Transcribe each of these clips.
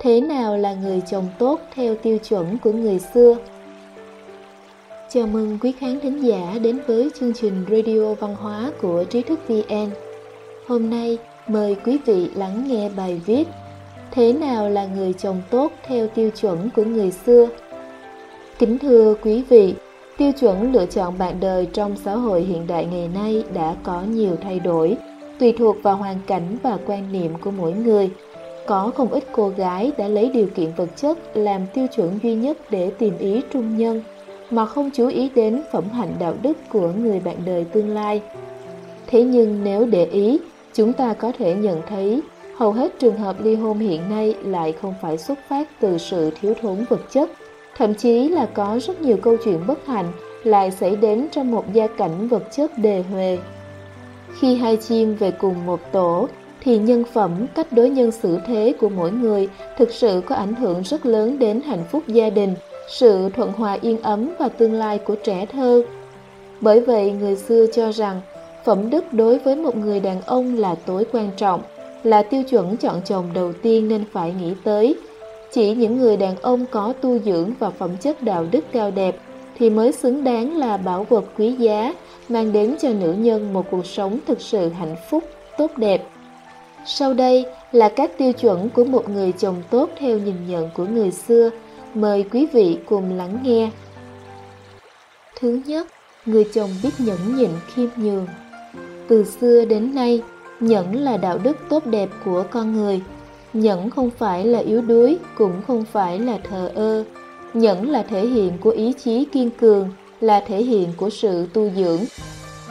thế nào là người chồng tốt theo tiêu chuẩn của người xưa? Chào mừng quý khán thính giả đến với chương trình radio văn hóa của trí thức vn hôm nay, mời quý vị lắng nghe bài viết thế nào là người chồng tốt theo tiêu chuẩn của người xưa? Kính thưa quý vị, tiêu chuẩn lựa chọn bạn đời trong xã hội hiện đại ngày nay đã có nhiều thay đổi, tùy thuộc vào hoàn cảnh và quan niệm của mỗi người có không ít cô gái đã lấy điều kiện vật chất làm tiêu chuẩn duy nhất để tìm ý trung nhân, mà không chú ý đến phẩm hạnh đạo đức của người bạn đời tương lai. Thế nhưng nếu để ý, chúng ta có thể nhận thấy hầu hết trường hợp ly hôn hiện nay lại không phải xuất phát từ sự thiếu thốn vật chất, thậm chí là có rất nhiều câu chuyện bất hạnh lại xảy đến trong một gia cảnh vật chất đề huề. Khi hai chim về cùng một tổ thì nhân phẩm, cách đối nhân xử thế của mỗi người thực sự có ảnh hưởng rất lớn đến hạnh phúc gia đình, sự thuận hòa yên ấm và tương lai của trẻ thơ. Bởi vậy, người xưa cho rằng, phẩm đức đối với một người đàn ông là tối quan trọng, là tiêu chuẩn chọn chồng đầu tiên nên phải nghĩ tới. Chỉ những người đàn ông có tu dưỡng và phẩm chất đạo đức cao đẹp thì mới xứng đáng là bảo vật quý giá, mang đến cho nữ nhân một cuộc sống thực sự hạnh phúc, tốt đẹp sau đây là các tiêu chuẩn của một người chồng tốt theo nhìn nhận của người xưa. Mời quý vị cùng lắng nghe. Thứ nhất, người chồng biết nhẫn nhịn khiêm nhường. Từ xưa đến nay, nhẫn là đạo đức tốt đẹp của con người. Nhẫn không phải là yếu đuối, cũng không phải là thờ ơ. Nhẫn là thể hiện của ý chí kiên cường, là thể hiện của sự tu dưỡng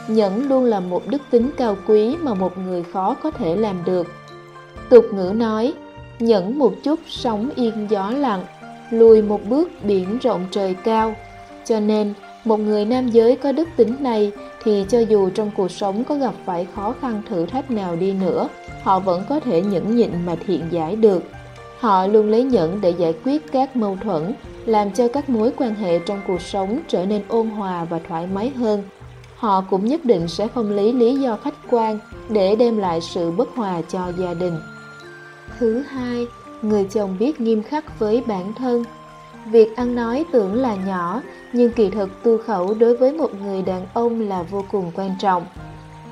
nhẫn luôn là một đức tính cao quý mà một người khó có thể làm được. Tục ngữ nói, nhẫn một chút sóng yên gió lặng, lùi một bước biển rộng trời cao. Cho nên, một người nam giới có đức tính này thì cho dù trong cuộc sống có gặp phải khó khăn thử thách nào đi nữa, họ vẫn có thể nhẫn nhịn mà thiện giải được. Họ luôn lấy nhẫn để giải quyết các mâu thuẫn, làm cho các mối quan hệ trong cuộc sống trở nên ôn hòa và thoải mái hơn họ cũng nhất định sẽ không lấy lý do khách quan để đem lại sự bất hòa cho gia đình. Thứ hai, người chồng biết nghiêm khắc với bản thân. Việc ăn nói tưởng là nhỏ, nhưng kỳ thực tu khẩu đối với một người đàn ông là vô cùng quan trọng.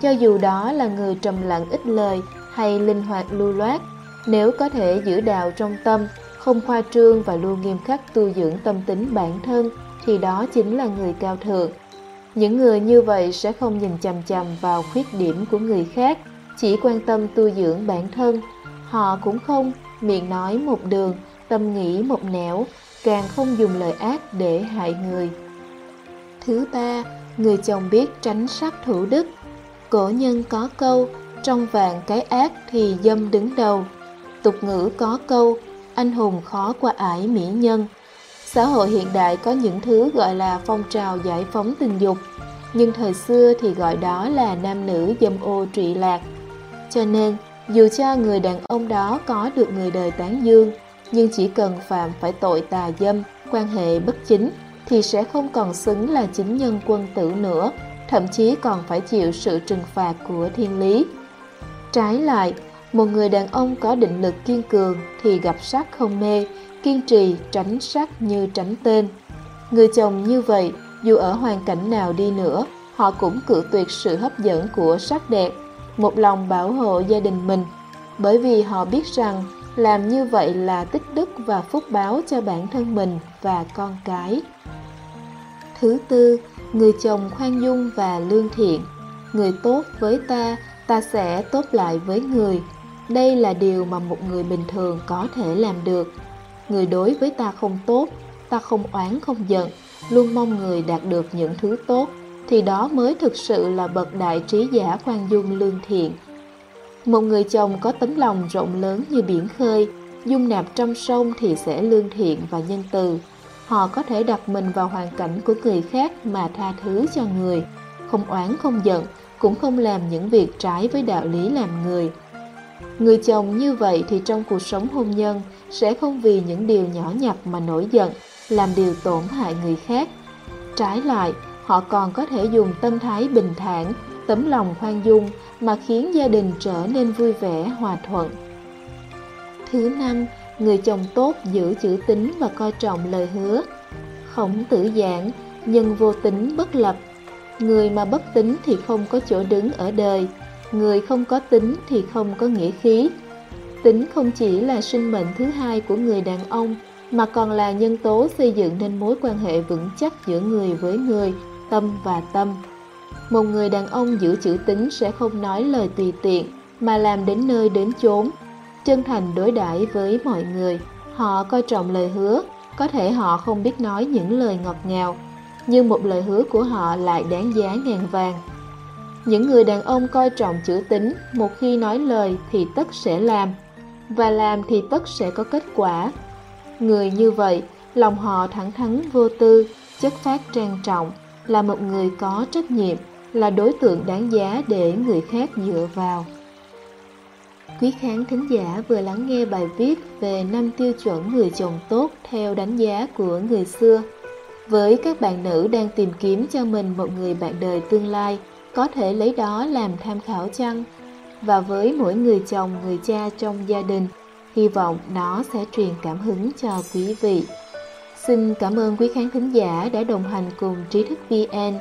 Cho dù đó là người trầm lặng ít lời hay linh hoạt lưu loát, nếu có thể giữ đạo trong tâm, không khoa trương và luôn nghiêm khắc tu dưỡng tâm tính bản thân, thì đó chính là người cao thượng những người như vậy sẽ không nhìn chằm chằm vào khuyết điểm của người khác, chỉ quan tâm tu dưỡng bản thân. Họ cũng không, miệng nói một đường, tâm nghĩ một nẻo, càng không dùng lời ác để hại người. Thứ ba, người chồng biết tránh sát thủ đức. Cổ nhân có câu, trong vạn cái ác thì dâm đứng đầu. Tục ngữ có câu, anh hùng khó qua ải mỹ nhân xã hội hiện đại có những thứ gọi là phong trào giải phóng tình dục, nhưng thời xưa thì gọi đó là nam nữ dâm ô trụy lạc. Cho nên, dù cho người đàn ông đó có được người đời tán dương, nhưng chỉ cần phạm phải tội tà dâm, quan hệ bất chính, thì sẽ không còn xứng là chính nhân quân tử nữa, thậm chí còn phải chịu sự trừng phạt của thiên lý. Trái lại, một người đàn ông có định lực kiên cường thì gặp sát không mê kiên trì, tránh sắc như tránh tên. Người chồng như vậy, dù ở hoàn cảnh nào đi nữa, họ cũng cự tuyệt sự hấp dẫn của sắc đẹp, một lòng bảo hộ gia đình mình. Bởi vì họ biết rằng làm như vậy là tích đức và phúc báo cho bản thân mình và con cái. Thứ tư, người chồng khoan dung và lương thiện. Người tốt với ta ta sẽ tốt lại với người. Đây là điều mà một người bình thường có thể làm được người đối với ta không tốt, ta không oán không giận, luôn mong người đạt được những thứ tốt, thì đó mới thực sự là bậc đại trí giả khoan dung lương thiện. Một người chồng có tấm lòng rộng lớn như biển khơi, dung nạp trăm sông thì sẽ lương thiện và nhân từ. Họ có thể đặt mình vào hoàn cảnh của người khác mà tha thứ cho người, không oán không giận, cũng không làm những việc trái với đạo lý làm người người chồng như vậy thì trong cuộc sống hôn nhân sẽ không vì những điều nhỏ nhặt mà nổi giận làm điều tổn hại người khác trái lại họ còn có thể dùng tâm thái bình thản tấm lòng khoan dung mà khiến gia đình trở nên vui vẻ hòa thuận thứ năm người chồng tốt giữ chữ tín và coi trọng lời hứa. Khổng tử giảng, nhân vô tính bất lập. Người mà bất tính thì không có chỗ đứng ở đời, người không có tính thì không có nghĩa khí. Tính không chỉ là sinh mệnh thứ hai của người đàn ông, mà còn là nhân tố xây dựng nên mối quan hệ vững chắc giữa người với người, tâm và tâm. Một người đàn ông giữ chữ tính sẽ không nói lời tùy tiện, mà làm đến nơi đến chốn, chân thành đối đãi với mọi người. Họ coi trọng lời hứa, có thể họ không biết nói những lời ngọt ngào, nhưng một lời hứa của họ lại đáng giá ngàn vàng. Những người đàn ông coi trọng chữ tính, một khi nói lời thì tất sẽ làm, và làm thì tất sẽ có kết quả. Người như vậy, lòng họ thẳng thắn vô tư, chất phát trang trọng, là một người có trách nhiệm, là đối tượng đáng giá để người khác dựa vào. Quý khán thính giả vừa lắng nghe bài viết về năm tiêu chuẩn người chồng tốt theo đánh giá của người xưa. Với các bạn nữ đang tìm kiếm cho mình một người bạn đời tương lai, có thể lấy đó làm tham khảo chăng? Và với mỗi người chồng, người cha trong gia đình, hy vọng nó sẽ truyền cảm hứng cho quý vị. Xin cảm ơn quý khán thính giả đã đồng hành cùng Trí thức VN.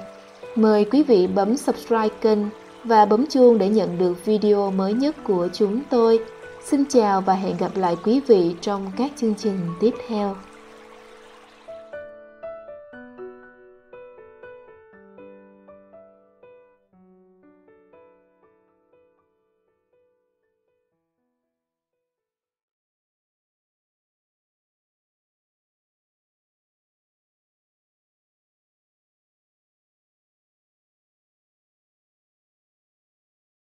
Mời quý vị bấm subscribe kênh và bấm chuông để nhận được video mới nhất của chúng tôi. Xin chào và hẹn gặp lại quý vị trong các chương trình tiếp theo.